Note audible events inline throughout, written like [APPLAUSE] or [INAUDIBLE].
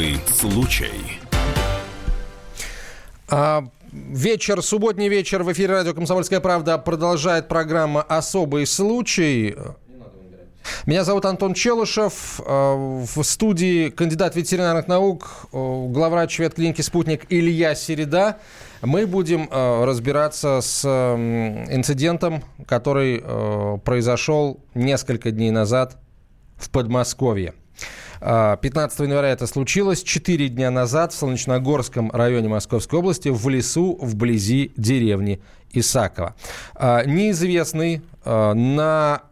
Особый случай. А, вечер, субботний вечер в эфире радио «Комсомольская правда» продолжает программа «Особый случай». Меня зовут Антон Челышев. А, в студии кандидат ветеринарных наук, а, главврач ветклиники «Спутник» Илья Середа. Мы будем а, разбираться с инцидентом, который произошел несколько дней назад в Подмосковье. 15 января это случилось. Четыре дня назад в Солнечногорском районе Московской области в лесу вблизи деревни Исакова. Неизвестный на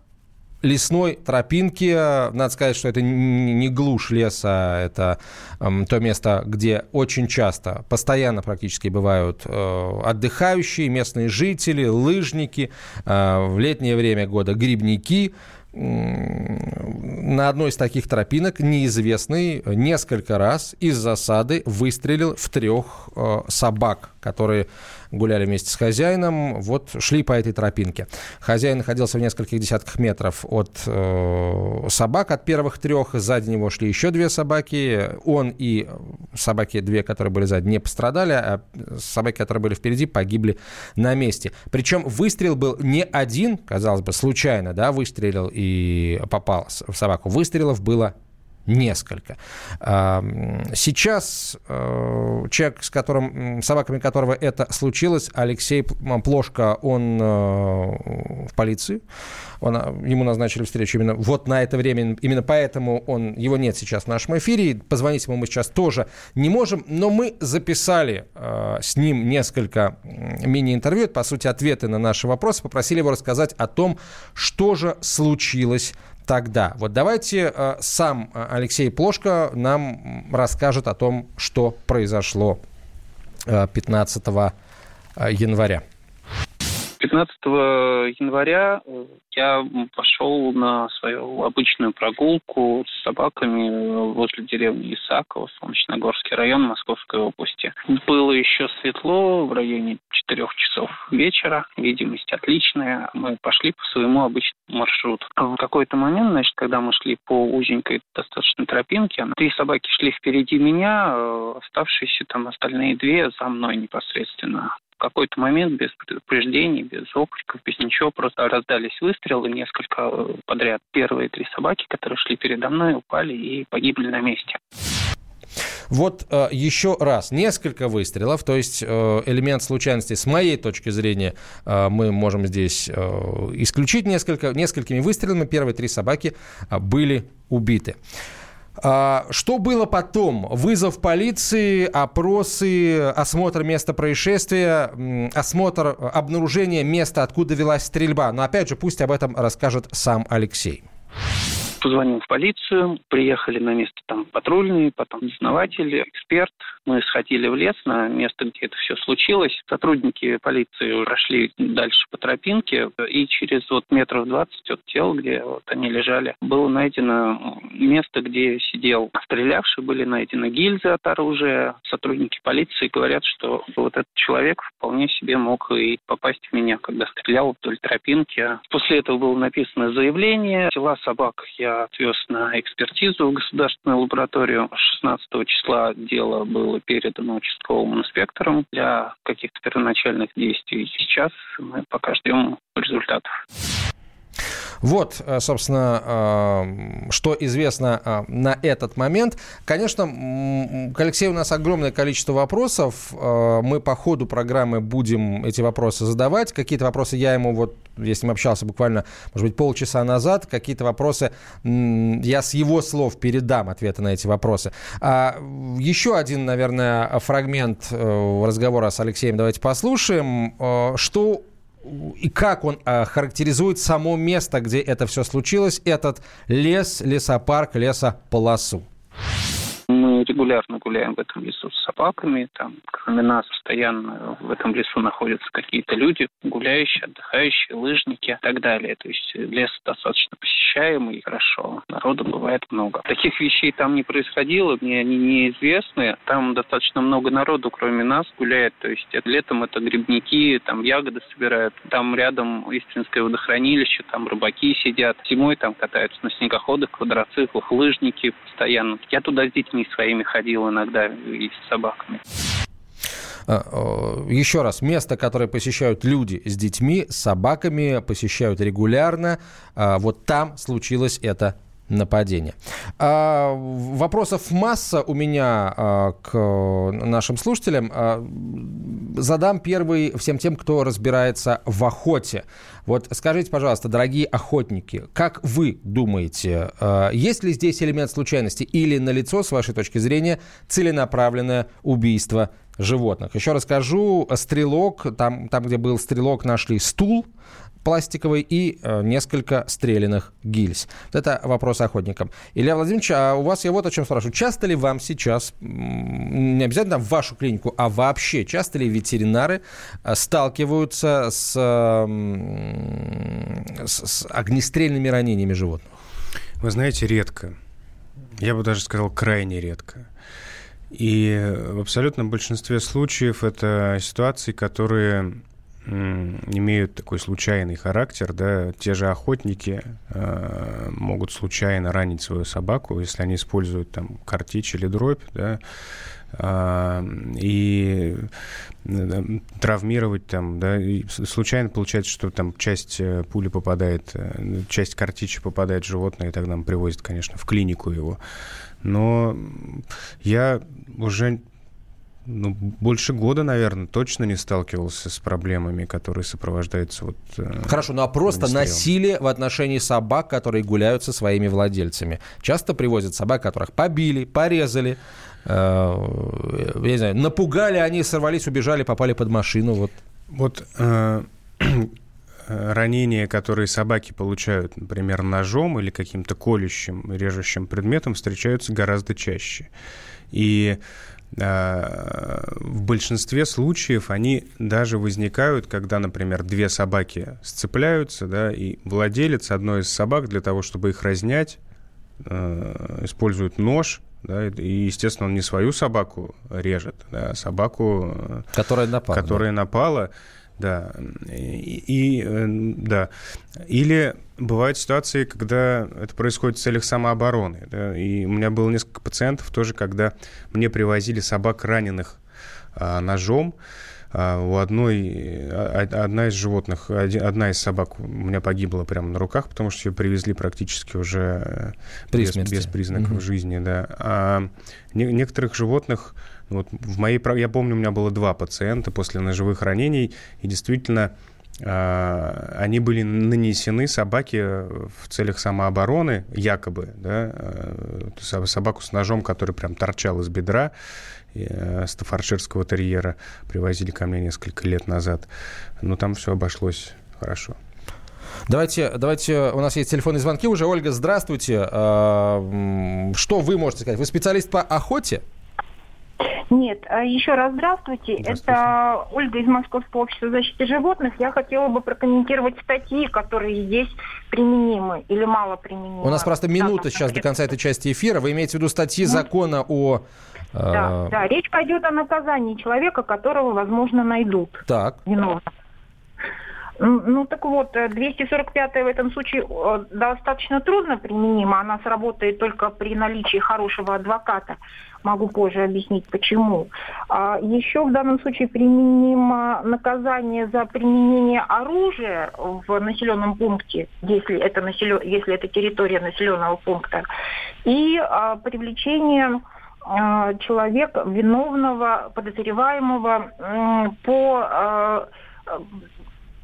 лесной тропинке. Надо сказать, что это не глушь леса, это то место, где очень часто, постоянно практически бывают э, отдыхающие, местные жители, лыжники, э, в летнее время года грибники на одной из таких тропинок неизвестный несколько раз из засады выстрелил в трех э, собак, которые гуляли вместе с хозяином, вот шли по этой тропинке. Хозяин находился в нескольких десятках метров от э, собак, от первых трех. Сзади него шли еще две собаки. Он и собаки две, которые были сзади, не пострадали, а собаки, которые были впереди, погибли на месте. Причем выстрел был не один, казалось бы, случайно, да, выстрелил и попал в собаку. Выстрелов было несколько. Сейчас э, человек, с которым, собаками которого это случилось, Алексей Плошко, он э, в полиции. Он, э, ему назначили встречу именно вот на это время. Именно поэтому он, его нет сейчас в нашем эфире. Позвонить ему мы сейчас тоже не можем. Но мы записали с ним несколько мини-интервью. по сути, ответы на наши вопросы. Попросили его рассказать о том, что же случилось тогда. Вот давайте э, сам э, Алексей Плошко нам расскажет о том, что произошло 15 э, января. 15 января я пошел на свою обычную прогулку с собаками возле деревни Исаково, Солнечногорский район Московской области. Было еще светло, в районе 4 часов вечера, видимость отличная. Мы пошли по своему обычному маршруту. В какой-то момент, значит, когда мы шли по узенькой достаточно тропинке, три собаки шли впереди меня, э, оставшиеся там остальные две за мной непосредственно в какой-то момент без предупреждений, без окриков, без ничего, просто раздались выстрелы несколько э, подряд. Первые три собаки, которые шли передо мной, упали и погибли на месте. Вот э, еще раз, несколько выстрелов, то есть э, элемент случайности с моей точки зрения э, мы можем здесь э, исключить несколько, несколькими выстрелами. Первые три собаки э, были убиты. А, что было потом? Вызов полиции, опросы, осмотр места происшествия, осмотр обнаружения места, откуда велась стрельба. Но опять же, пусть об этом расскажет сам Алексей. Позвонил в полицию, приехали на место там патрульные, потом дознаватели, эксперт. Мы сходили в лес на место, где это все случилось. Сотрудники полиции прошли дальше по тропинке, и через вот метров 20 от тела, где вот они лежали, было найдено место, где сидел стрелявший, были найдены гильзы от оружия. Сотрудники полиции говорят, что вот этот человек вполне себе мог и попасть в меня, когда стрелял вдоль тропинки. После этого было написано заявление. Тела собак я я отвез на экспертизу в государственную лабораторию. 16 числа дело было передано участковым инспектором для каких-то первоначальных действий. Сейчас мы пока ждем результатов. Вот, э, собственно, э, что известно э, на этот момент. Конечно, к Алексею у нас огромное количество вопросов. Мы по ходу программы будем эти вопросы задавать. Какие-то вопросы я ему вот я с ним общался буквально, может быть, полчаса назад, какие-то вопросы, я с его слов передам ответы на эти вопросы. А еще один, наверное, фрагмент разговора с Алексеем давайте послушаем. Что и как он а, характеризует само место, где это все случилось, этот лес, лесопарк, лесополосу? Регулярно гуляем в этом лесу с собаками. Там, кроме нас, постоянно в этом лесу находятся какие-то люди, гуляющие, отдыхающие, лыжники и так далее. То есть лес достаточно посещаемый, хорошо. Народу бывает много. Таких вещей там не происходило, мне они неизвестны. Там достаточно много народу, кроме нас, гуляет. То есть летом это грибники, там ягоды собирают. Там рядом Истринское водохранилище, там рыбаки сидят. Зимой там катаются на снегоходах, квадроциклах, лыжники постоянно. Я туда с детьми своими ними ходил иногда и с собаками. А, еще раз, место, которое посещают люди с детьми, с собаками, посещают регулярно. А, вот там случилось это нападения. А, вопросов масса у меня а, к нашим слушателям. А, задам первый всем тем, кто разбирается в охоте. Вот скажите, пожалуйста, дорогие охотники, как вы думаете, а, есть ли здесь элемент случайности или налицо, с вашей точки зрения, целенаправленное убийство животных? Еще расскажу, стрелок, там, там где был стрелок, нашли стул, пластиковый и э, несколько стреляных гильз. Это вопрос охотникам. Илья Владимирович, а у вас я вот о чем спрашиваю. Часто ли вам сейчас, не обязательно в вашу клинику, а вообще, часто ли ветеринары э, сталкиваются с, с, с огнестрельными ранениями животных? Вы знаете, редко. Я бы даже сказал, крайне редко. И в абсолютном большинстве случаев это ситуации, которые имеют такой случайный характер, да, те же охотники э, могут случайно ранить свою собаку, если они используют там картечь или дробь, да, э, и э, травмировать там, да, и случайно получается, что там часть э, пули попадает, э, часть картечи попадает в животное, и тогда нам привозят, конечно, в клинику его. Но я уже ну, больше года, наверное, точно не сталкивался с проблемами, которые сопровождаются вот... Э, Хорошо, ну а просто насилие в отношении собак, которые гуляют со своими владельцами. Часто привозят собак, которых побили, порезали, э, я не знаю, напугали, они сорвались, убежали, попали под машину, вот. Вот э, [CLEARS THROAT] ранения, которые собаки получают, например, ножом или каким-то колющим, режущим предметом, встречаются гораздо чаще. И в большинстве случаев они даже возникают, когда, например, две собаки сцепляются, да, и владелец одной из собак для того, чтобы их разнять, а, использует нож, да, и, естественно, он не свою собаку режет, да, а собаку, которая напала. Которая да. напала да. И, и, э, да. Или бывают ситуации, когда это происходит в целях самообороны. Да? И у меня было несколько пациентов тоже, когда мне привозили собак раненых а, ножом. А, у одной, а, одна из животных, одна из собак у меня погибла прямо на руках, потому что ее привезли практически уже без, без признаков угу. жизни. Да. А не, некоторых животных вот в моей, я помню, у меня было два пациента после ножевых ранений, и действительно а, они были нанесены собаке в целях самообороны, якобы, да, э, собаку с ножом, который прям торчал из бедра, э, стафарширского терьера привозили ко мне несколько лет назад. Но там все обошлось хорошо. Давайте, давайте, у нас есть телефонные звонки уже. Ольга, здравствуйте. А, что вы можете сказать? Вы специалист по охоте? Нет, а еще раз здравствуйте. здравствуйте. Это Ольга из Московского общества защиты животных. Я хотела бы прокомментировать статьи, которые здесь применимы или мало применимы. У нас просто минута да, сейчас до конца этой части эфира. Вы имеете в виду статьи ну, закона о... Да, э... да, речь пойдет о наказании человека, которого, возможно, найдут. Так. Виновным. Ну так вот, 245 в этом случае достаточно трудно применима. Она сработает только при наличии хорошего адвоката. Могу позже объяснить, почему. А еще в данном случае применимо наказание за применение оружия в населенном пункте, если это, населен... если это территория населенного пункта, и а, привлечение а, человека, виновного, подозреваемого по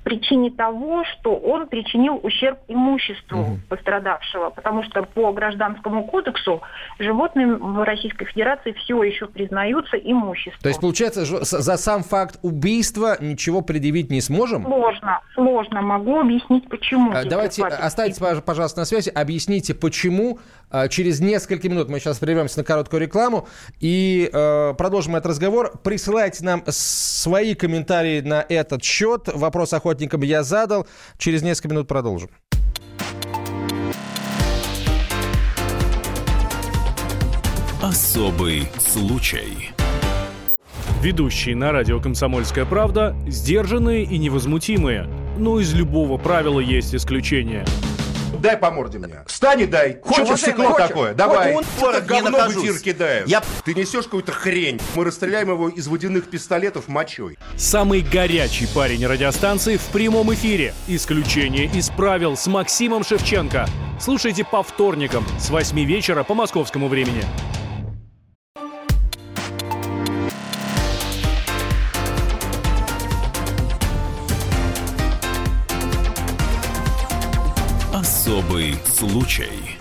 причине того, что он причинил ущерб имуществу угу. пострадавшего, потому что по гражданскому кодексу животные в Российской Федерации все еще признаются имуществом. То есть, получается, за сам факт убийства ничего предъявить не сможем? Сложно, сложно. Могу объяснить, почему. А, давайте оставьте, пожалуйста, на связи, объясните, почему. А, через несколько минут мы сейчас прервемся на короткую рекламу и э, продолжим этот разговор. Присылайте нам свои комментарии на этот счет. Вопрос охоты охотникам я задал. Через несколько минут продолжим. Особый случай. Ведущие на радио «Комсомольская правда» сдержанные и невозмутимые. Но из любого правила есть исключение – дай по морде мне. Встань и дай. Хочешь стекло хочешь? такое? Давай. Он не говно в эфир кидаешь. Я- Ты несешь какую-то хрень. Мы расстреляем его из водяных пистолетов мочой. Самый горячий парень радиостанции в прямом эфире. Исключение из правил с Максимом Шевченко. Слушайте по вторникам с 8 вечера по московскому времени. Случай.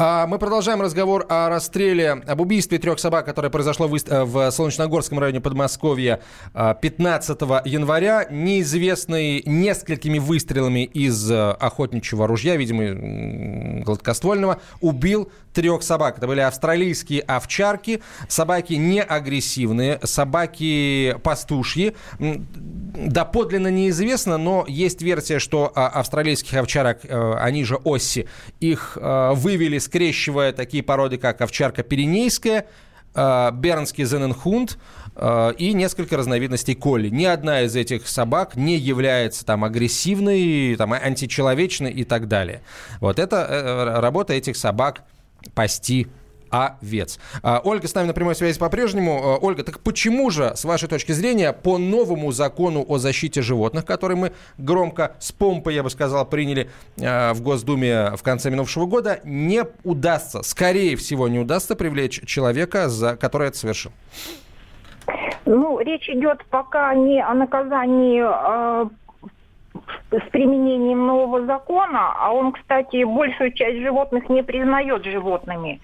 А, Мы продолжаем разговор о расстреле, об убийстве трех собак, которое произошло в, э, Солнечногорском районе Подмосковья а, 15 января. Неизвестный несколькими выстрелами из э, охотничьего ружья, видимо, гладкоствольного, убил трех собак. Это были австралийские овчарки, собаки не агрессивные, собаки пастушьи. М, Доподлинно неизвестно, но есть версия, что а, австралийских овчарок, э, они же Осси, их э, вывели, скрещивая такие породы, как овчарка пиренейская, э, бернский зененхунд и несколько разновидностей колли. Ни одна из этих собак не является там агрессивной, там, античеловечной и так далее. Вот это работа этих собак пасти овец. А, Ольга с нами на прямой связи по-прежнему. А, Ольга, так почему же, с вашей точки зрения, по новому закону о защите животных, который мы громко, с помпой, я бы сказал, приняли а, в Госдуме в конце минувшего года, не удастся, скорее всего, не удастся привлечь человека, за, который это совершил? Ну, речь идет пока не о наказании э, с применением нового закона, а он, кстати, большую часть животных не признает животными.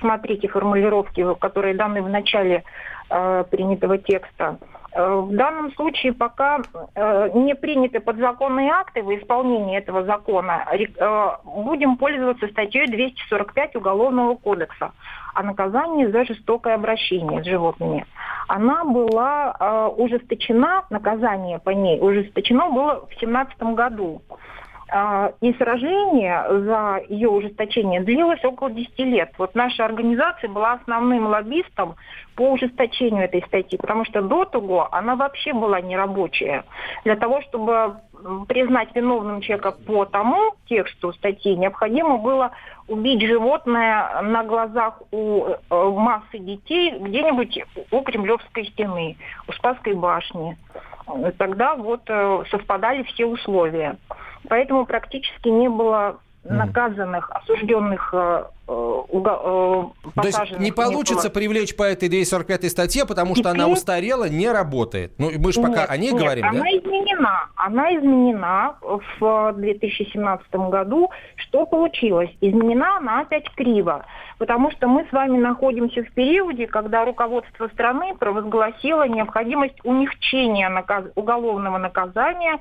Смотрите формулировки, которые даны в начале э, принятого текста. Э, В данном случае пока э, не приняты подзаконные акты в исполнении этого закона, э, будем пользоваться статьей 245 Уголовного кодекса о наказании за жестокое обращение с животными. Она была ужесточена, наказание по ней ужесточено было в 2017 году. А, И сражение за ее ужесточение длилось около 10 лет. Вот наша организация была основным лоббистом по ужесточению этой статьи, потому что до того она вообще была нерабочая. Для того, чтобы признать виновным человека по тому тексту статьи, необходимо было убить животное на глазах у э, массы детей где-нибудь у Кремлевской стены, у Спасской башни. Тогда вот э, совпадали все условия. Поэтому практически не было наказанных, осужденных, э, э, уго- э, То есть не было. получится привлечь по этой 245 статье, потому что она Теперь- устарела, не работает. Ну, мы же пока Нет, о ней нет, говорим, да? она изменена. Она изменена в 2017 году. Что получилось? Изменена она опять криво. Потому что мы с вами находимся в периоде, когда руководство страны провозгласило необходимость умягчения наказ- уголовного наказания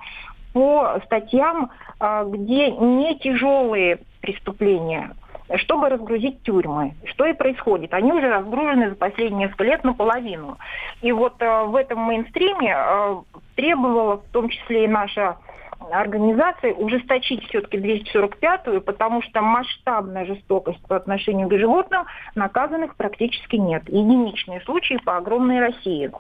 по статьям, а, где не тяжелые преступления чтобы разгрузить тюрьмы. Что и происходит. Они уже разгружены за последние несколько лет наполовину. И вот э, в этом мейнстриме э, требовала, в том числе и наша организация, ужесточить все-таки 245-ю, потому что масштабная жестокость по отношению к животным наказанных практически нет. Единичные случаи по огромной России.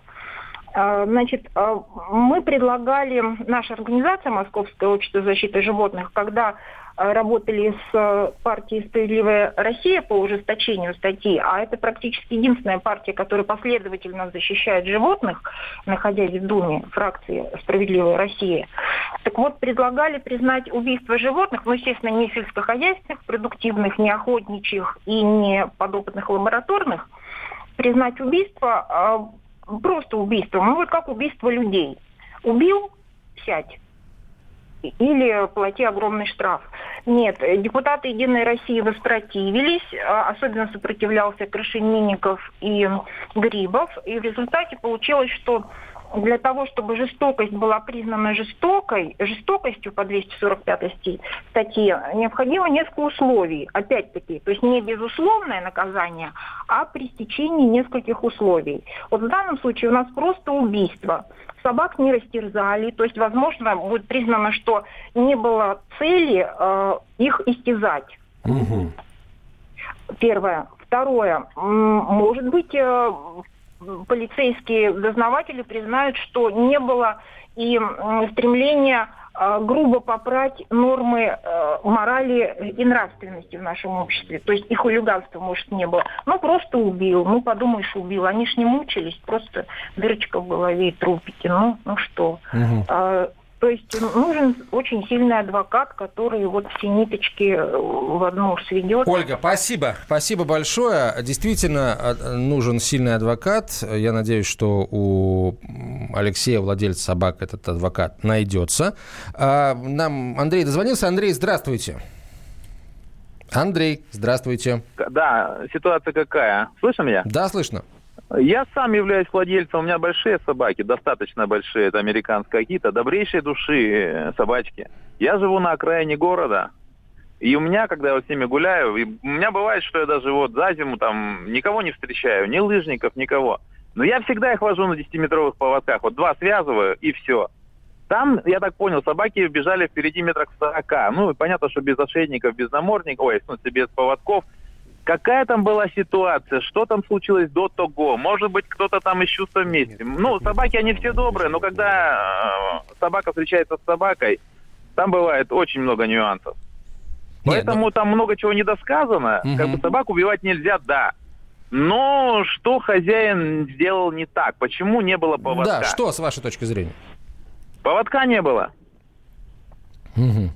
А, Значит, а, мы предлагали, наша организация Московское общество защиты животных, когда а, работали с партией «Справедливая Россия» по ужесточению статьи, а это практически единственная партия, которая последовательно защищает животных, находясь в Думе, фракции «Справедливая Россия». Так вот, предлагали признать убийство животных, ну, естественно, не сельскохозяйственных, продуктивных, не охотничьих и не подопытных лабораторных, признать убийство просто убийством, ну вот как убийство людей. Убил – сядь. Или плати огромный штраф. Нет, депутаты «Единой России» воспротивились, а, особенно сопротивлялся Крашенинников и Грибов, и в результате получилось, что для того, чтобы жестокость была признана жестокой, жестокостью по 245 сти- статье, необходимо несколько условий, опять-таки, то есть не безусловное наказание, а при стечении нескольких условий. Вот в данном случае у нас просто убийство. Собак не растерзали, то есть, возможно, будет признано, что не было цели э, их истязать. Мгм. Первое. Второе. Может быть, э, полицейские дознаватели признают, что не было и стремления а, грубо попрать нормы э, морали и нравственности в нашем обществе. То есть и хулиганства, может, не было. Ну, просто убил. Ну, подумаешь, убил. Они ж не мучились, просто дырочка в голове и трупики. Ну, ну что. Угу. То есть нужен очень сильный адвокат, который вот все ниточки в одну сведет. Ольга, спасибо. Спасибо большое. Действительно а, нужен сильный адвокат. Я надеюсь, что у Алексея, владельца собак, этот адвокат найдется. А, нам Андрей дозвонился. Андрей, здравствуйте. Андрей, здравствуйте. Да, ситуация какая? Слышно меня? Да, слышно. Я сам являюсь владельцем, у меня большие собаки, достаточно большие, это американские какие-то, добрейшие души э, собачки. Я живу на окраине города, и у меня, когда я с ними гуляю, у меня бывает, что я даже вот за зиму там никого не встречаю, ни лыжников, никого. Но я всегда их вожу на 10-метровых поводках, вот два связываю и все. Там, я так понял, собаки бежали впереди метрах 40. Ну, понятно, что без ошейников, без намордников, ой, в смысле, без поводков – Какая там была ситуация? Что там случилось до того? Может быть, кто-то там из чувства вместе. Ну, собаки, они все добрые, но когда э, собака встречается с собакой, там бывает очень много нюансов. Нет, Поэтому ну... там много чего недосказано. Угу. Как бы собаку убивать нельзя, да. Но что хозяин сделал не так? Почему не было поводка? Да, что с вашей точки зрения? Поводка не было. Угу.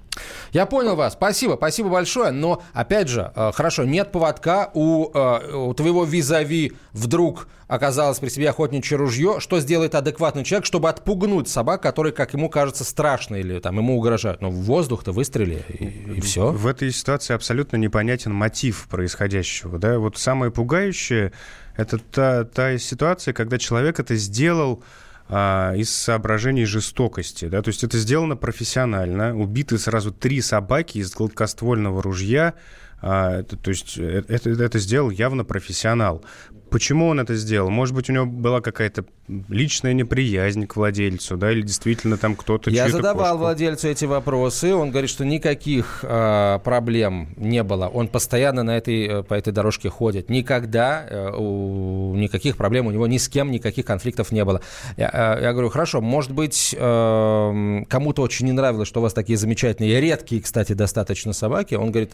Я понял вас. Спасибо, спасибо большое. Но, опять же, э, хорошо, нет поводка, у, э, у твоего визави вдруг оказалось при себе охотничье ружье. Что сделает адекватный человек, чтобы отпугнуть собак, которые, как ему кажется, страшны или там ему угрожают? Ну, в воздух-то выстрели, и, и все. В этой ситуации абсолютно непонятен мотив происходящего. Да? Вот самое пугающее – это та, та ситуация, когда человек это сделал а, из соображений жестокости. Да? То есть это сделано профессионально. Убиты сразу три собаки из гладкоствольного ружья. А, это, то есть э, это, это сделал явно профессионал. Почему он это сделал? Может быть, у него была какая-то личная неприязнь к владельцу, да, или действительно там кто-то... Я задавал кошку... владельцу эти вопросы, он говорит, что никаких э, проблем не было. Он постоянно на этой, э, по этой дорожке ходит. Никогда э, у, никаких проблем у него ни с кем, никаких конфликтов не было. Я, э, я говорю, хорошо, может быть, э, кому-то очень не нравилось, что у вас такие замечательные, редкие, кстати, достаточно собаки. Он говорит,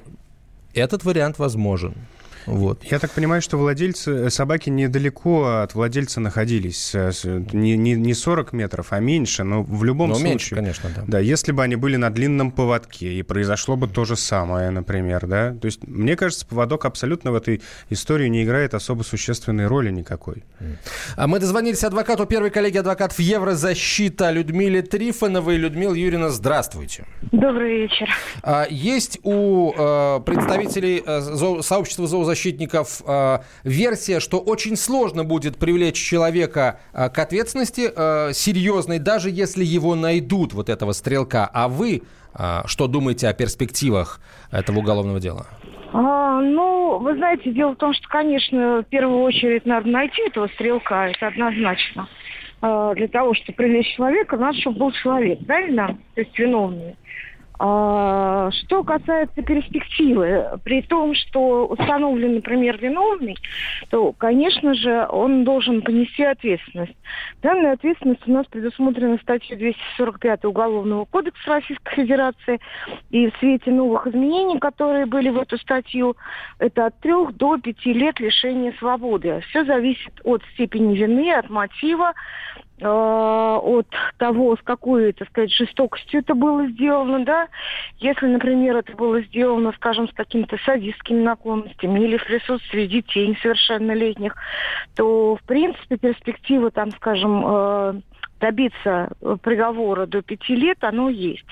этот вариант возможен. Вот. Я так понимаю, что владельцы э, собаки недалеко от владельца находились. Не, не, не 40 метров, а меньше, но в любом но случае. меньше, конечно, да. Да, если бы они были на длинном поводке, и произошло бы то же самое, например, да. То есть, мне кажется, поводок абсолютно в этой истории не играет особо существенной роли никакой. А мы дозвонились адвокату первой коллеги адвокатов Еврозащита Людмиле Трифоновой. Людмила Юрьевна, здравствуйте. Добрый вечер. А, есть у э, представителей э, зо, сообщества зоозащиты правозащитников э, версия, что очень сложно будет привлечь человека э, к ответственности э, серьезной, даже если его найдут, вот этого стрелка. А вы что думаете о перспективах этого уголовного дела? А, ну, вы знаете, дело в том, что, конечно, в первую очередь надо найти этого стрелка, это однозначно. А, для того, чтобы привлечь человека, надо, чтобы был человек, правильно? То есть виновный. А, что касается перспективы, при том, что установлен, например, виновный, то, конечно же, он должен понести ответственность. Данная ответственность у нас предусмотрена статьей 245 Уголовного кодекса Российской Федерации. И в свете новых изменений, которые были в эту статью, это от трех до пяти лет лишения свободы. Все зависит от степени вины, от мотива, от того, с какой, так сказать, жестокостью это было сделано, да. Если, например, это было сделано, скажем, с какими-то садистскими наклонностями или в присутствии детей несовершеннолетних, то, в принципе, перспектива, там, скажем, э, добиться э, приговора до пяти лет, оно есть.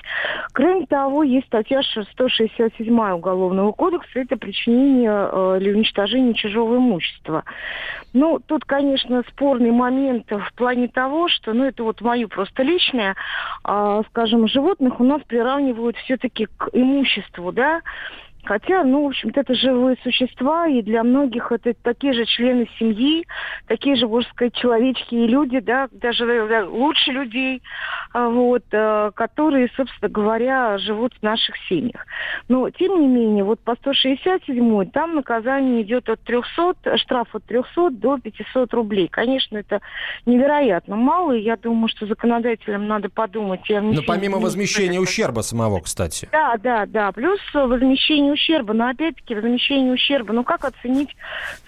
Кроме того, есть статья 167 Уголовного кодекса, это причинение э, или уничтожение чужого имущества. Ну, тут, конечно, спорный момент в плане того, что, ну, это вот мое просто личное, э, скажем, животных у нас приравнивают все-таки к имуществу, да, Хотя, ну, в общем-то, это живые существа, и для многих это такие же члены семьи, такие же, можно сказать, человечки и люди, да, даже да, лучше людей, а, вот, э, которые, собственно говоря, живут в наших семьях. Но, тем не менее, вот по 167 там наказание идет от 300, штраф от 300 до 500 рублей. Конечно, это невероятно мало, и я думаю, что законодателям надо подумать. Но помимо возмещения ущерба самого, кстати. Да, да, да. Плюс возмещение ущерба. Но опять-таки возмещение ущерба. Ну как оценить,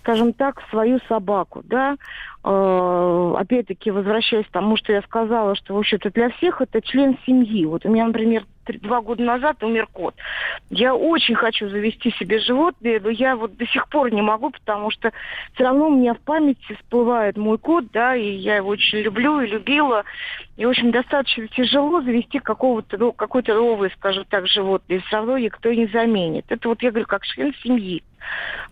скажем так, свою собаку, да? Э, опять-таки, возвращаясь к тому, что я сказала, что, в общем-то, для всех это член семьи. Вот у меня, например, два года назад умер кот. Я очень хочу завести себе животное, но я вот до сих пор не могу, потому что все равно у меня в памяти всплывает мой кот, да, и я его очень люблю и любила. И, в общем, достаточно тяжело завести какого-то, ну, какой-то новый, скажем так, животное. Все равно никто не заменит. Это вот, я говорю, как член семьи.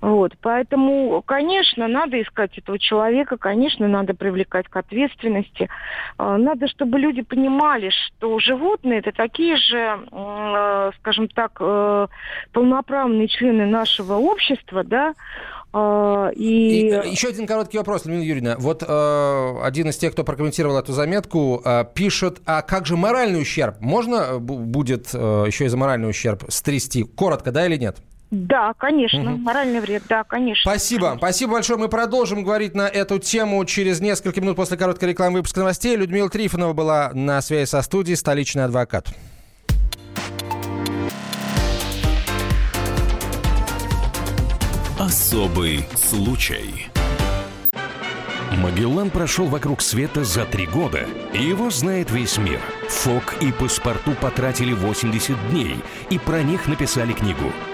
Вот, поэтому, конечно, надо искать этого человека, конечно, надо привлекать к ответственности. А, надо, чтобы люди понимали, что животные это такие же, э, скажем так, э, полноправные члены нашего общества, да, а, и... и еще один короткий вопрос, Людмила Юрьевна. Вот э, один из тех, кто прокомментировал эту заметку, э, пишет, а как же моральный ущерб? Можно будет э, еще и за моральный ущерб стрясти? Коротко, да или нет? Да, конечно. Угу. Моральный вред, да, конечно. Спасибо. Конечно. Спасибо большое. Мы продолжим говорить на эту тему через несколько минут после короткой рекламы выпуска новостей. Людмила Трифонова была на связи со студией «Столичный адвокат». Особый случай. Магеллан прошел вокруг света за три года, и его знает весь мир. Фок и паспорту потратили 80 дней, и про них написали книгу –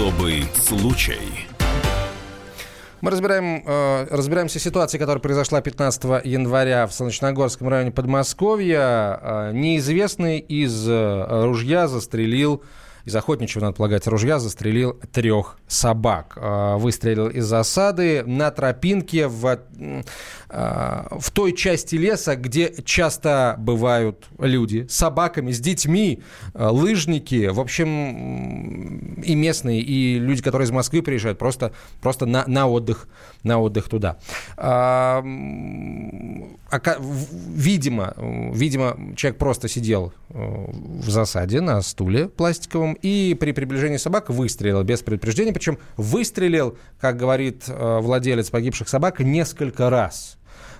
Особый случай. Мы разбираем, э, разбираемся с ситуацией, которая произошла 15 января в Солнечногорском районе Подмосковья. Э, неизвестный из э, ружья застрелил из охотничьего, надо полагать, ружья застрелил трех собак. А, выстрелил из засады на тропинке в, а, в той части леса, где часто бывают люди с собаками, с детьми, а, лыжники, в общем, и местные, и люди, которые из Москвы приезжают просто, просто на, на, отдых, на отдых туда. Видимо, видимо, человек просто сидел в засаде на стуле пластиковом и при приближении собак выстрелил без предупреждения. Причем выстрелил, как говорит э, владелец погибших собак, несколько раз.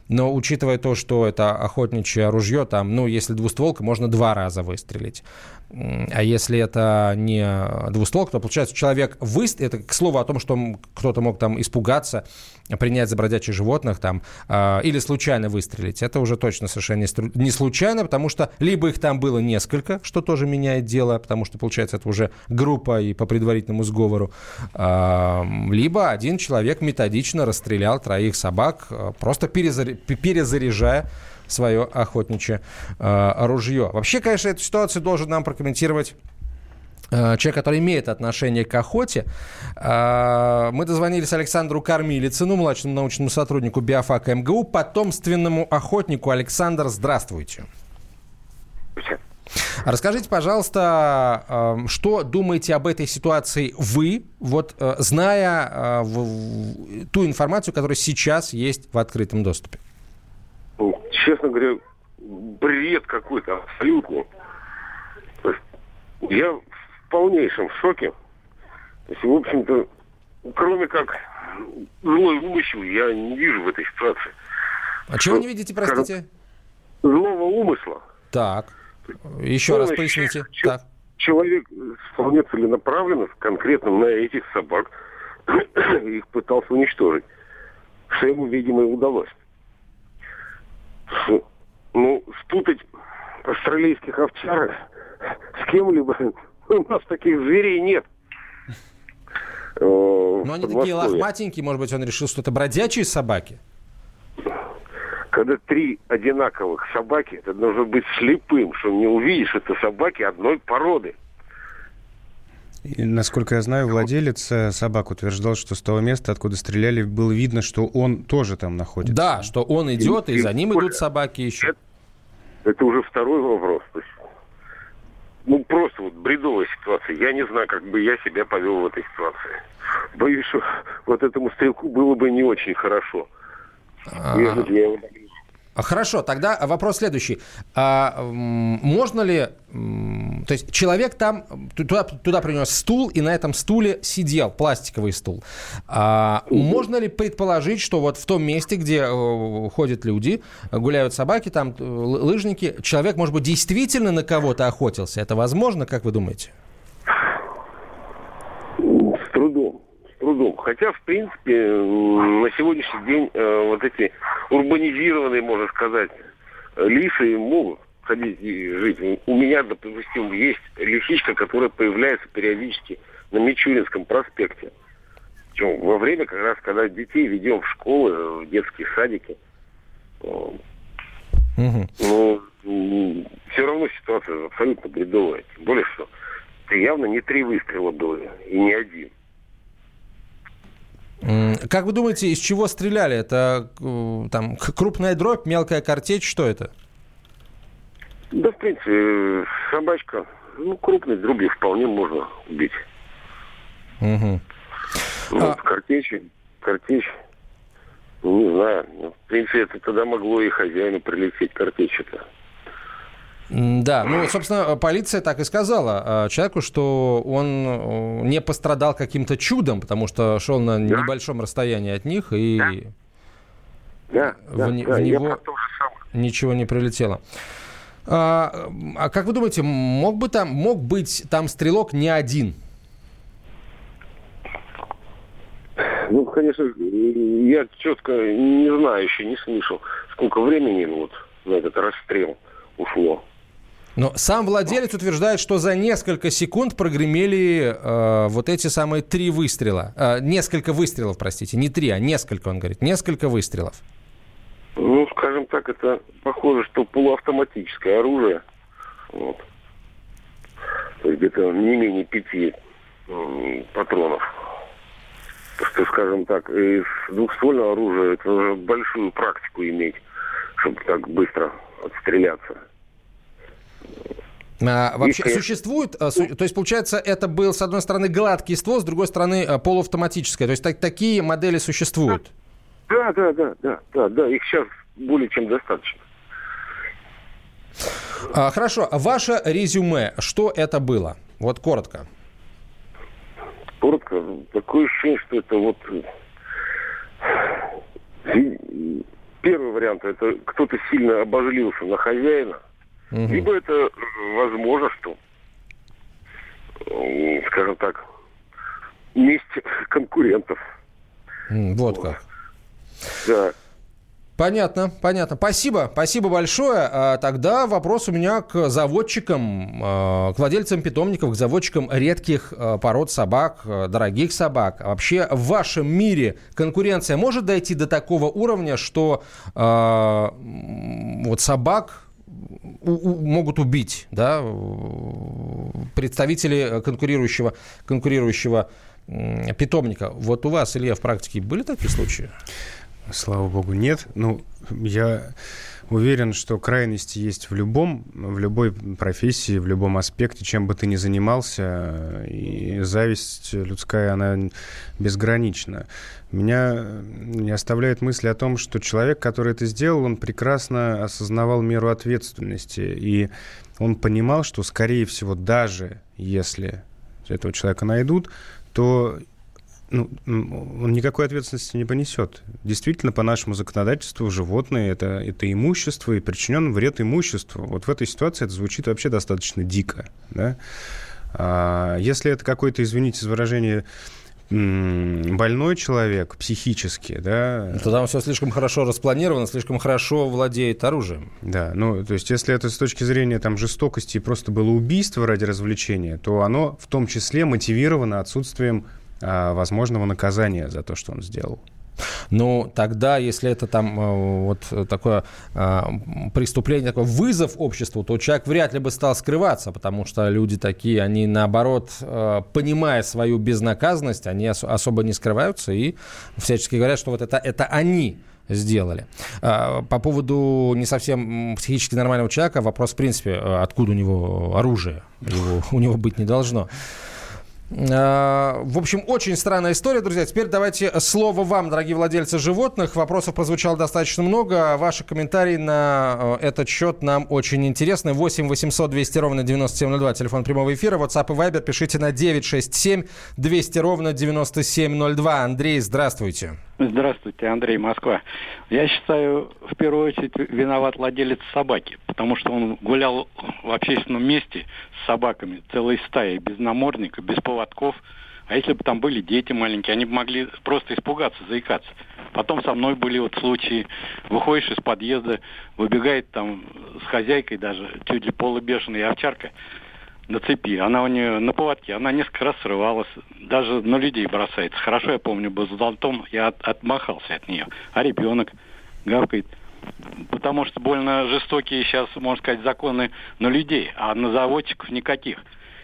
Но учитывая то, что это охотничье ружье, там, ну, если двустволка, можно два раза выстрелить. А если это не двустволка, то получается, человек выстрелил, это к слову о том, что кто-то мог там испугаться, принять за бродячих животных там, э, или случайно выстрелить. Это уже точно совершенно не случайно, потому что либо их там было несколько, что тоже меняет дело, потому что, получается, это уже группа и по предварительному сговору, э, либо один человек методично расстрелял троих собак, э, просто перезаряжая свое охотничье э, ружье. Вообще, конечно, эту ситуацию должен нам прокомментировать э, человек, который имеет отношение к охоте. Э, мы дозвонились Александру Кормилицыну, младшему научному сотруднику биофака МГУ, потомственному охотнику. Александр, здравствуйте. Расскажите, пожалуйста, э, что думаете об этой ситуации вы, вот зная ту информацию, которая сейчас есть в открытом доступе? Честно говоря, бред какой-то абсолютно. я в полнейшем шоке. То есть, в общем-то, кроме как злой умысел, я не вижу в этой ситуации. А чего не видите, простите? Злого умысла. Так. Еще раз поясните. так. Человек вполне целенаправленно, конкретно на этих собак, [COUGHS] их пытался уничтожить. Что ему, видимо, и удалось. Ну, спутать австралийских овчарок с кем-либо. [LAUGHS] У нас таких зверей нет. Э, Но они такие лохматенькие, может быть, он решил, что это бродячие собаки? Когда три одинаковых собаки, это нужно быть слепым, что не увидишь, это собаки одной породы. И, насколько я знаю, владелец э, собак утверждал, что с того места, откуда стреляли, было видно, что он тоже там находится. Да, что он идет, и, и за ним идут собаки еще. Это, это уже второй вопрос. То есть, ну, просто вот бредовая ситуация. Я не знаю, как бы я себя повел в этой ситуации. Боюсь, что вот этому стрелку было бы не очень хорошо. А... Я его хорошо, тогда вопрос следующий. А, можно ли... То есть человек там туда, туда принес стул, и на этом стуле сидел, пластиковый стул. А, можно ли предположить, что вот в том месте, где э, ходят люди, гуляют собаки, там э, лыжники, человек, может быть, действительно на кого-то охотился? Это возможно, как вы думаете? С трудом. Хотя, в принципе, на сегодняшний день э, вот эти урбанизированные, можно сказать, лисы могут ходить и жить. У меня, допустим, есть лисичка, которая появляется периодически на Мичуринском проспекте. Причем во время, как раз, когда детей ведем в школы, в детские садики. Угу. Но все равно ситуация абсолютно бредовая. Тем более, что явно не три выстрела было, и не один. Как вы думаете, из чего стреляли? Это э, там крупная дробь, мелкая картечь, что это? Да, в принципе, собачка, ну, крупной дробью вполне можно убить. Угу. Ну, а... картечь, картечь, ну, не знаю. Ну, в принципе, это тогда могло и хозяину прилететь картечь это. Да, ну, собственно, полиция так и сказала э, человеку, что он э, не пострадал каким-то чудом, потому что шел на да. небольшом расстоянии от них, и да. в, да, в да, него ничего не прилетело. А, а как вы думаете, мог бы там, мог быть там стрелок не один? Ну, конечно, я четко не знаю, еще не слышал, сколько времени вот на этот расстрел ушло. Но сам владелец утверждает, что за несколько секунд прогремели э, вот эти самые три выстрела. Э, несколько выстрелов, простите, не три, а несколько, он говорит, несколько выстрелов. Ну, скажем так, это похоже, что полуавтоматическое оружие. Вот. То есть где-то не менее пяти патронов. Что, скажем так, из двухствольного оружия это уже большую практику иметь, чтобы так быстро отстреляться. А, вообще и, существует, а, су, то есть получается, это был с одной стороны гладкий ствол, с другой стороны а, полуавтоматическое. То есть так, такие модели существуют. Да, да, да, да, да, да, их сейчас более чем достаточно. А, хорошо, ваше резюме, что это было? Вот коротко. Коротко, такое ощущение, что это вот э, первый вариант, это кто-то сильно обожлился на хозяина, Угу. Либо это э, возможно, что, скажем так, месть конкурентов. Вот как. Да. Понятно, понятно. Спасибо, спасибо большое. А, тогда вопрос у меня к заводчикам, а, к владельцам питомников, к заводчикам редких а, пород собак, дорогих собак. Вообще в вашем мире конкуренция может дойти до такого уровня, что вот собак могут убить, да, представители конкурирующего, конкурирующего питомника. Вот у вас, Илья, в практике были такие случаи? Слава богу, нет. Ну, я уверен, что крайности есть в любом, в любой профессии, в любом аспекте, чем бы ты ни занимался. И зависть людская, она безгранична. Меня не оставляет мысли о том, что человек, который это сделал, он прекрасно осознавал меру ответственности. И он понимал, что, скорее всего, даже если этого человека найдут, то ну, он никакой ответственности не понесет. Действительно, по нашему законодательству животные это, это имущество и причинен вред имуществу. Вот в этой ситуации это звучит вообще достаточно дико. Да? А если это какой-то, извините за выражение, больной человек психически, да... То там все слишком хорошо распланировано, слишком хорошо владеет оружием. Да, ну, то есть если это с точки зрения там жестокости просто было убийство ради развлечения, то оно в том числе мотивировано отсутствием возможного наказания за то, что он сделал. Ну, тогда, если это там э, вот такое э, преступление, такой вызов обществу, то человек вряд ли бы стал скрываться, потому что люди такие, они наоборот, э, понимая свою безнаказанность, они особо не скрываются и всячески говорят, что вот это, это они сделали. По поводу не совсем психически нормального человека, вопрос, в принципе, откуда у него оружие, его, у него быть не должно. А, в общем, очень странная история, друзья. Теперь давайте слово вам, дорогие владельцы животных. Вопросов прозвучало достаточно много. Ваши комментарии на э, этот счет нам очень интересны. 8 800 200 ровно 9702, телефон прямого эфира. WhatsApp и Viber пишите на 967 200 ровно 9702. Андрей, здравствуйте. Здравствуйте, Андрей, Москва. Я считаю, в первую очередь виноват владелец собаки, потому что он гулял в общественном месте собаками, целой стаей, без намордника, без поводков. А если бы там были дети маленькие, они бы могли просто испугаться, заикаться. Потом со мной были вот случаи, выходишь из подъезда, выбегает там с хозяйкой даже, чуть ли полубешеная овчарка, на цепи. Она у нее на поводке. Она несколько раз срывалась. Даже на людей бросается. Хорошо, я помню, был с зонтом, я от, отмахался от нее. А ребенок гавкает. Потому что больно жестокие сейчас, можно сказать, законы на людей, а на заводчиков никаких.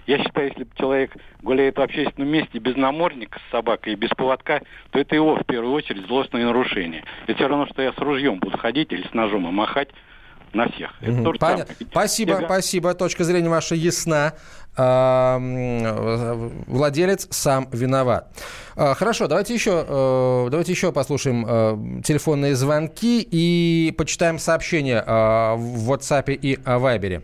Я считаю, если человек гуляет в общественном месте без намордника с собакой и без поводка, то это его в первую очередь злостное нарушение. Это все равно, что я с ружьем буду ходить или с ножом и махать, на всех. Угу. Понятно. Спасибо, Я... спасибо. Точка зрения ваша ясна. Владелец сам виноват. А, хорошо, давайте еще, э, давайте еще послушаем э, телефонные звонки и почитаем сообщения э, в WhatsApp и Viber.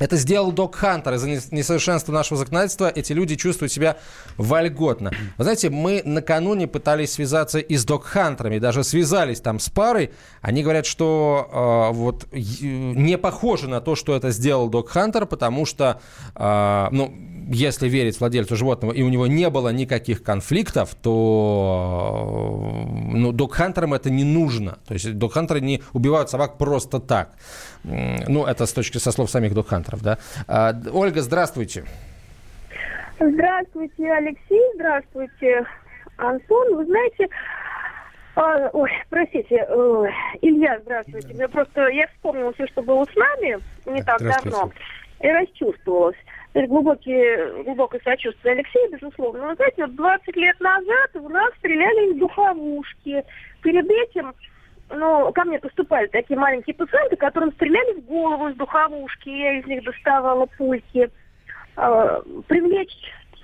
Это сделал Док Хантер. Из-за несовершенства нашего законодательства эти люди чувствуют себя вольготно. Вы знаете, мы накануне пытались связаться и с Док Хантерами, даже связались там с парой. Они говорят, что э, вот не похоже на то, что это сделал Док Хантер, потому что, э, ну, если верить владельцу животного, и у него не было никаких конфликтов, то ну, док-хантерам это не нужно. То есть док-хантеры не убивают собак просто так. Ну, это с точки со слов самих док-хантеров, да. А, Ольга, здравствуйте. Здравствуйте, Алексей, здравствуйте, Антон. Вы знаете, а, ой, простите, э, Илья, здравствуйте. Я просто я вспомнила все, что было с нами не так давно, и расчувствовалась глубокие, глубокое сочувствие Алексею, безусловно. Но, знаете, вот 20 лет назад у нас стреляли из духовушки. Перед этим ну, ко мне поступали такие маленькие пациенты, которым стреляли в голову из духовушки, я из них доставала пульки. Э, привлечь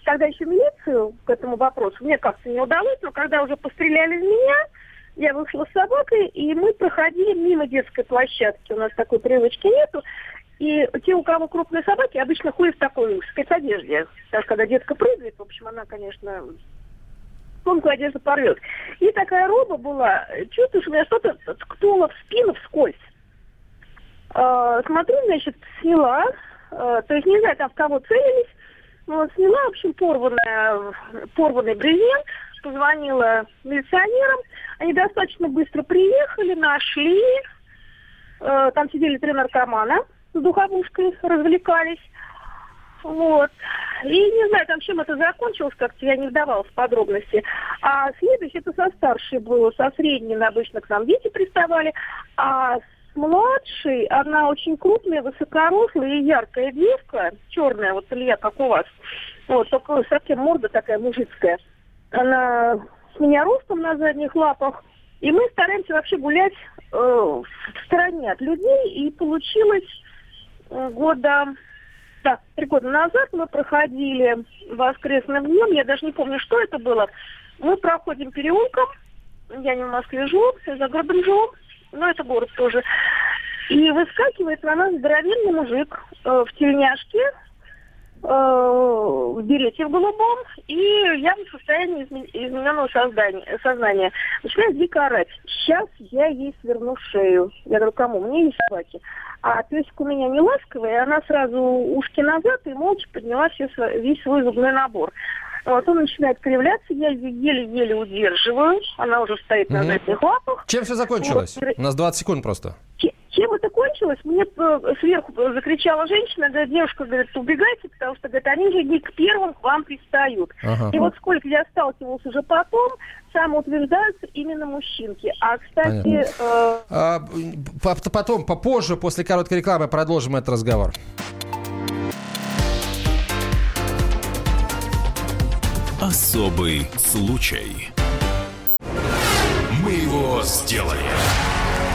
тогда еще милицию к этому вопросу мне как-то не удалось, но когда уже постреляли в меня, я вышла с собакой, и мы проходили мимо детской площадки. У нас такой привычки нету. И те, у кого крупные собаки, обычно ходят в такой спецодежде. Даже когда детка прыгает, в общем, она, конечно, тонкую одежду порвет. И такая роба была, чувствуешь, у меня что-то ткнуло в спину вскользь. Э, смотрю, значит, сняла, э, то есть не знаю, там в кого целились, но вот сняла, в общем, порванная, порванный брезент, позвонила милиционерам, они достаточно быстро приехали, нашли, э, там сидели три наркомана, с духовушкой развлекались. Вот. И не знаю, там чем это закончилось, как-то я не вдавалась в подробности. А следующее, это со старшей было, со средней обычно к нам дети приставали, а с младшей, она очень крупная, высокорослая и яркая девка, черная, вот Илья, как у вас, вот, только совсем морда такая мужицкая. Она с меня ростом на задних лапах, и мы стараемся вообще гулять э, в стороне от людей, и получилось года, да, три года назад мы проходили воскресным днем, я даже не помню, что это было. Мы проходим переулком, я не в Москве живу, я за городом живу, но это город тоже. И выскакивает на нас здоровенный мужик э, в тельняшке, э, в берете в голубом и явно в состоянии измененного создания, сознания. Начинает дико орать. Сейчас я ей сверну шею. Я говорю, кому? Мне и собаки. А песик у меня не ласковый, и она сразу ушки назад и молча подняла все, весь свой зубной набор. Вот он начинает кривляться, я еле-еле удерживаю, она уже стоит на задних лапах. Чем все закончилось? Вот. У нас 20 секунд просто. Чем это кончилось? Мне сверху закричала женщина, говорит, девушка, говорит, убегайте, потому что, говорит, они же не к первым к вам пристают. Ага. И вот сколько я сталкивалась уже потом, самоутверждаются именно мужчинки. А, кстати... Э... А, потом, попозже, после короткой рекламы, продолжим этот разговор. Особый случай. Мы его сделали.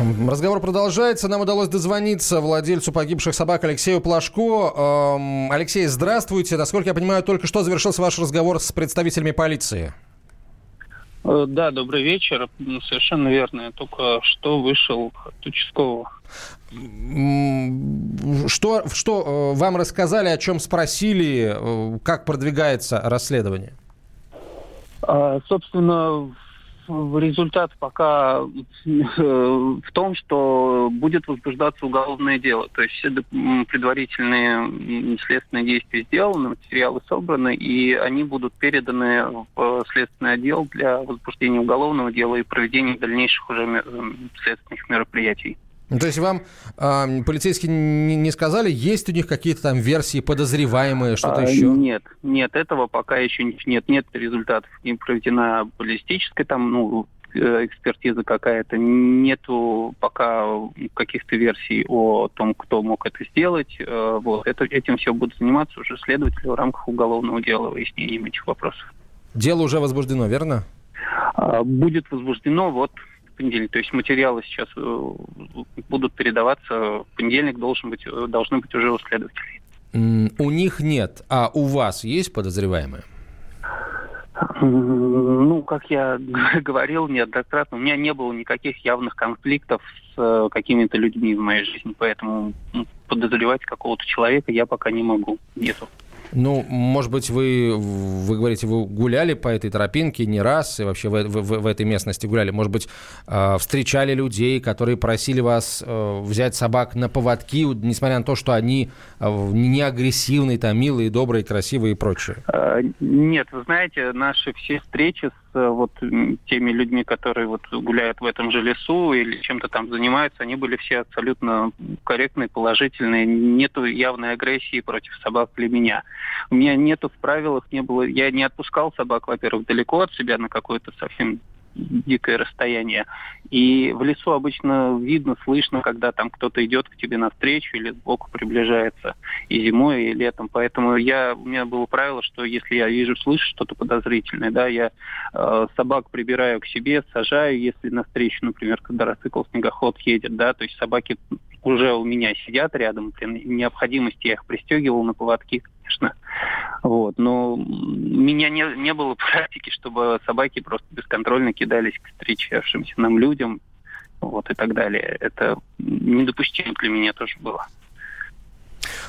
Разговор продолжается. Нам удалось дозвониться владельцу погибших собак Алексею Плашко. Эм, Алексей, здравствуйте. Насколько я понимаю, только что завершился ваш разговор с представителями полиции. Э, да, добрый вечер. Совершенно верно. Я только что вышел от участкового. Что, что э, вам рассказали, о чем спросили, э, как продвигается расследование? А, собственно, результат пока э, в том, что будет возбуждаться уголовное дело. То есть все предварительные следственные действия сделаны, материалы собраны, и они будут переданы в следственный отдел для возбуждения уголовного дела и проведения дальнейших уже следственных мероприятий. Ну, то есть вам э, полицейские не, не сказали, есть у них какие-то там версии подозреваемые, что-то а, еще? Нет, нет, этого пока еще нет, нет результатов. Не проведена баллистическая там, ну, э, экспертиза какая-то, нету пока каких-то версий о том, кто мог это сделать. Э, вот. Это, этим все будут заниматься уже следователи в рамках уголовного дела выяснением этих вопросов. Дело уже возбуждено, верно? А, будет возбуждено вот понедельник. То есть материалы сейчас э, будут передаваться. В понедельник должен быть, э, должны быть уже у следователей. У них нет, а у вас есть подозреваемые? Ну, как я [LAUGHS] говорил неоднократно, у меня не было никаких явных конфликтов с э, какими-то людьми в моей жизни, поэтому подозревать какого-то человека я пока не могу. Нету. Ну, может быть, вы, вы говорите, вы гуляли по этой тропинке не раз, и вообще в, в, в этой местности гуляли. Может быть, э, встречали людей, которые просили вас э, взять собак на поводки, несмотря на то, что они э, не агрессивные, там, милые, добрые, красивые и прочее? А, нет, вы знаете, наши все встречи Э, вот теми людьми, которые вот гуляют в этом же лесу или чем-то там занимаются, они были все абсолютно корректные, положительные. Нету явной агрессии против собак или меня. У меня нету в правилах, не было, я не отпускал собак, во-первых, далеко от себя на какое-то совсем дикое расстояние. И в лесу обычно видно, слышно, когда там кто-то идет к тебе навстречу или сбоку приближается и зимой, и летом. Поэтому я, у меня было правило, что если я вижу, слышу что-то подозрительное, да, я э, собак прибираю к себе, сажаю, если навстречу, например, когда мотоцикл, снегоход едет, да, то есть собаки уже у меня сидят рядом, при необходимости я их пристегивал на поводки, конечно. Вот. Но у меня не, не было практики, чтобы собаки просто бесконтрольно кидались к встречавшимся нам людям вот, и так далее. Это недопустимо для меня тоже было.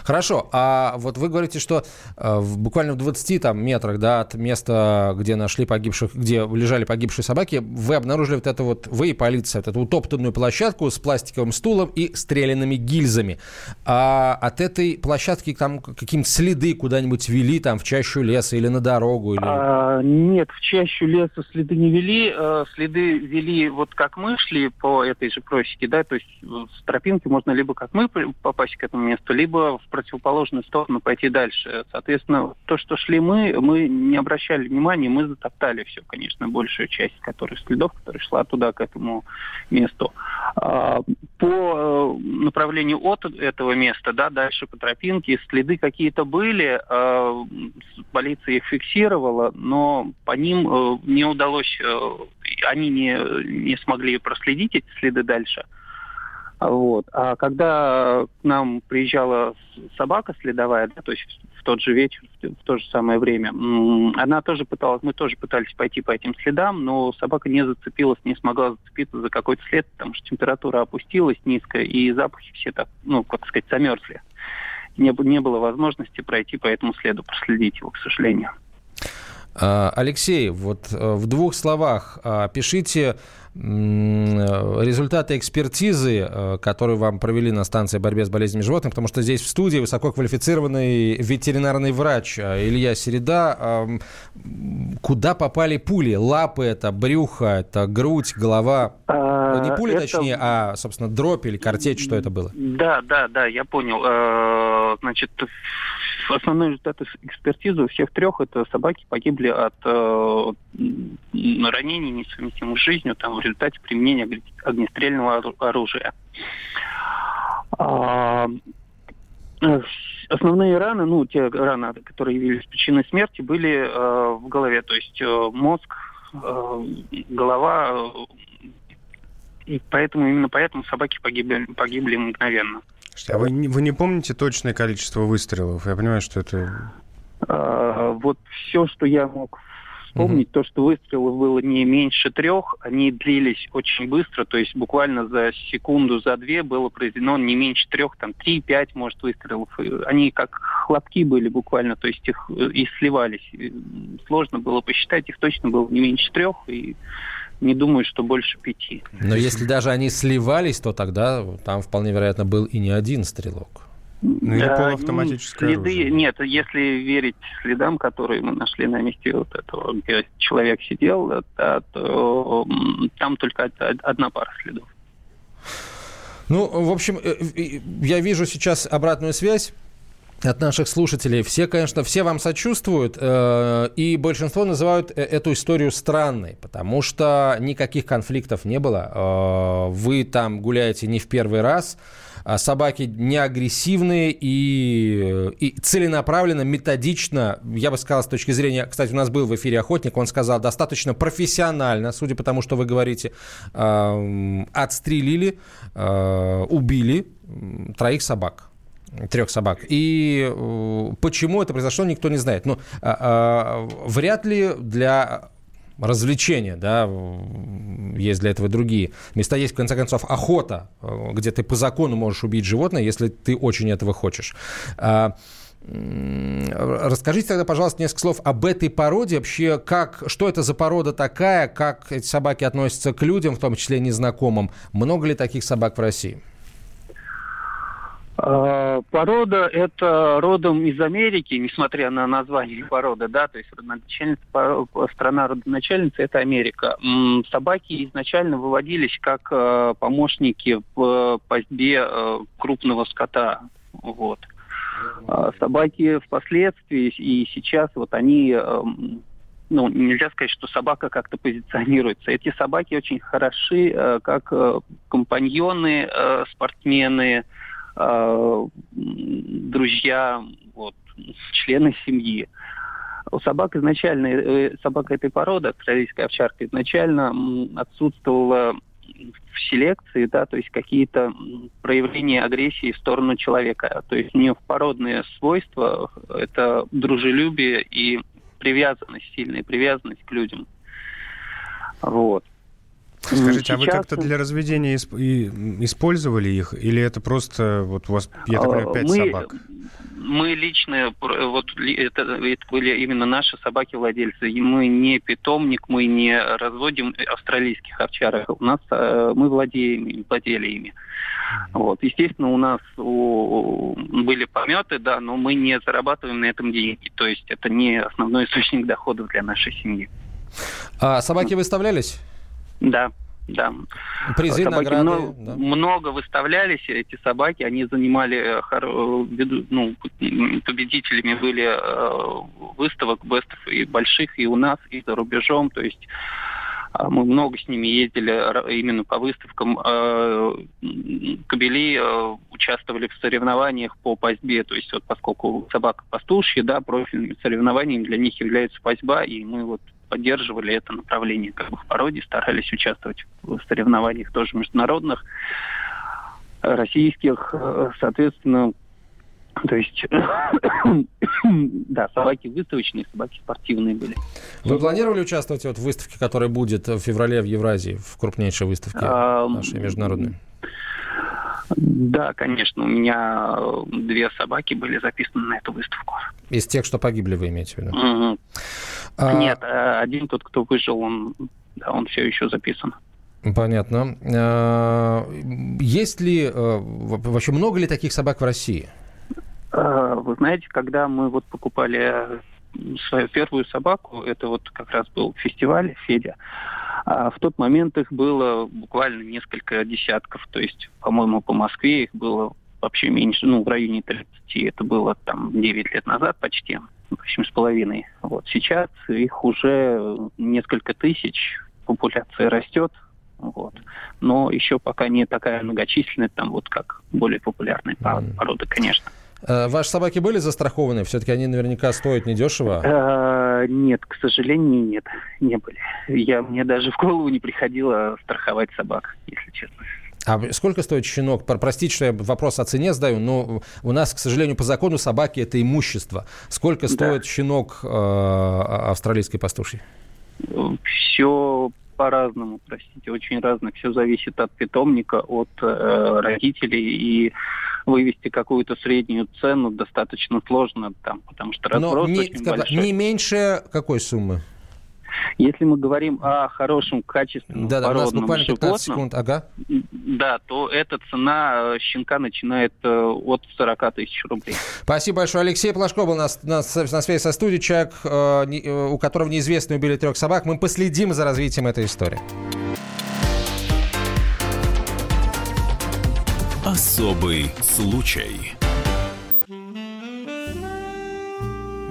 Хорошо, а вот вы говорите, что э, в, буквально в 20 там, метрах да, от места, где нашли погибших, где лежали погибшие собаки, вы обнаружили вот это вот, вы и полиция, вот эту утоптанную площадку с пластиковым стулом и стрелянными гильзами. А от этой площадки там какие-то следы куда-нибудь вели, там, в чащу леса или на дорогу? Или... А, нет, в чащу леса следы не вели. Э, следы вели вот как мы шли по этой же просеке, да, то есть с тропинки можно либо как мы попасть к этому месту, либо в противоположную сторону пойти дальше. Соответственно, то, что шли мы, мы не обращали внимания, мы затоптали все, конечно, большую часть которых следов, которая шла туда, к этому месту. А, по э, направлению от этого места, да, дальше по тропинке, следы какие-то были, а, полиция их фиксировала, но по ним э, не удалось, э, они не, не смогли проследить эти следы дальше. Вот. А когда к нам приезжала собака следовая, да, то есть в тот же вечер, в то же самое время, она тоже пыталась, мы тоже пытались пойти по этим следам, но собака не зацепилась, не смогла зацепиться за какой-то след, потому что температура опустилась низкая, и запахи все так, ну, как сказать, замерзли. Не, не было возможности пройти по этому следу, проследить его, к сожалению. А, Алексей, вот э, в двух словах а, пишите результаты экспертизы, э, которую вам провели на станции борьбы с болезнями животных, потому что здесь в студии высококвалифицированный ветеринарный врач э, Илья Середа. Куда попали пули? Лапы это, брюхо, это грудь, голова? А, Не пули, это... точнее, а, собственно, дробь или картечь, что это было? Да, да, да, я понял. Значит, основной результат экспертизы у всех трех это собаки погибли от э, ранений, несовместимых с жизнью, там, в результате применения огнестрельного оружия. А, основные раны, ну, те раны, которые явились причиной смерти, были э, в голове, то есть э, мозг, э, голова, и поэтому именно поэтому собаки погибли, погибли мгновенно. А вы, вы не помните точное количество выстрелов? Я понимаю, что это... А, вот все, что я мог вспомнить, угу. то, что выстрелов было не меньше трех, они длились очень быстро, то есть буквально за секунду, за две было произведено не меньше трех, там три-пять, может, выстрелов. Они как хлопки были буквально, то есть их э, и сливались. Сложно было посчитать, их точно было не меньше трех, и не думаю, что больше пяти. Но если даже они сливались, то тогда там вполне вероятно был и не один стрелок. Ну или полуавтоматическое следы, оружие. Нет, если верить следам, которые мы нашли на месте вот этого, где человек сидел, да, то там только одна пара следов. Ну, в общем, э, я вижу сейчас обратную связь от наших слушателей. Все, конечно, все вам сочувствуют, э, и большинство называют э, эту историю странной, потому что никаких конфликтов не было. Э, вы там гуляете не в первый раз, а собаки не агрессивные и, и целенаправленно, методично, я бы сказал, с точки зрения... Кстати, у нас был в эфире охотник, он сказал, достаточно профессионально, судя по тому, что вы говорите, э, отстрелили, убили троих собак трех собак. И э, почему это произошло, никто не знает. Но а, а, вряд ли для развлечения, да, есть для этого другие места. Есть, в конце концов, охота, э, где ты по закону можешь убить животное, если ты очень этого хочешь. А, Расскажите тогда, пожалуйста, несколько слов об этой породе. Вообще, как, что это за порода такая, как эти собаки относятся к людям, в том числе незнакомым. Много ли таких собак в России? А, порода это родом из Америки, несмотря на название породы, да, то есть родоначальница, страна родоначальница это Америка. Собаки изначально выводились как э, помощники в пастьбе э, крупного скота, вот. А собаки впоследствии и сейчас вот они эм, ну, нельзя сказать, что собака как-то позиционируется. Эти собаки очень хороши э, как компаньоны, спортсмены, э, друзья, вот, члены семьи. У собак изначально, э, собака этой породы, австралийская овчарка, изначально отсутствовала в селекции, да, то есть какие-то проявления агрессии в сторону человека. То есть у нее породные свойства – это дружелюбие и привязанность, сильная привязанность к людям. Вот. Скажите, Сейчас... а вы как-то для разведения исп... использовали их? Или это просто вот у вас, я так понимаю, пять мы, собак? Мы лично, вот это, это были именно наши собаки-владельцы. Мы не питомник, мы не разводим австралийских овчарок. У нас э, мы владеем, владели ими. Вот. Естественно, у нас у, были пометы, да, но мы не зарабатываем на этом деньги. То есть это не основной источник доходов для нашей семьи. А собаки выставлялись? Да, да. Призы, собаки награды. Много, да. много выставлялись эти собаки, они занимали, э, э, ну, победителями были э, выставок бестов и больших, и у нас, и за рубежом, то есть а, мы много с ними ездили именно по выставкам. Кобели участвовали в соревнованиях по пастьбе, то есть вот поскольку собака пастушья, да, профильными соревнованиями для них является пастьба, и мы вот поддерживали это направление как бы в породе, старались участвовать в соревнованиях тоже международных. российских, соответственно, то есть, [COUGHS] да, собаки выставочные, собаки спортивные были. Вы планировали участвовать вот в выставке, которая будет в феврале в Евразии, в крупнейшей выставке нашей международной? Да, конечно. У меня две собаки были записаны на эту выставку. Из тех, что погибли, вы имеете в виду? Угу. А, Нет, э, один тот, кто выжил, он, да, он все еще записан. Понятно. А, есть ли, э, вообще много ли таких собак в России? Э, вы знаете, когда мы вот покупали свою первую собаку, это вот как раз был фестиваль Федя, а в тот момент их было буквально несколько десятков, то есть, по-моему, по Москве их было вообще меньше, ну, в районе 30, это было там 9 лет назад почти. 8,5. Вот. Сейчас их уже несколько тысяч, популяция растет, вот. Но еще пока не такая многочисленная, там вот как более популярные mm. породы, конечно. Э, ваши собаки были застрахованы? Все-таки они наверняка стоят недешево. А, нет, к сожалению, нет, не были. Я, мне даже в голову не приходило страховать собак, если честно. А сколько стоит щенок? Простите, что я вопрос о цене задаю, но у нас, к сожалению, по закону собаки это имущество. Сколько стоит да. щенок э, австралийской пастушьей? Все по-разному, простите, очень разно. Все зависит от питомника, от э, родителей и вывести какую-то среднюю цену достаточно сложно, там, потому что разброс не, очень сказать, большой. Не меньше какой суммы? Если мы говорим о хорошем, качественном да, да, у нас буквально 15 животном, секунд, ага. Да, то эта цена э, щенка начинает э, от 40 тысяч рублей. Спасибо большое. Алексей Плашко был на, на, на связи со студией. Человек, э, у которого неизвестно убили трех собак. Мы последим за развитием этой истории. Особый случай.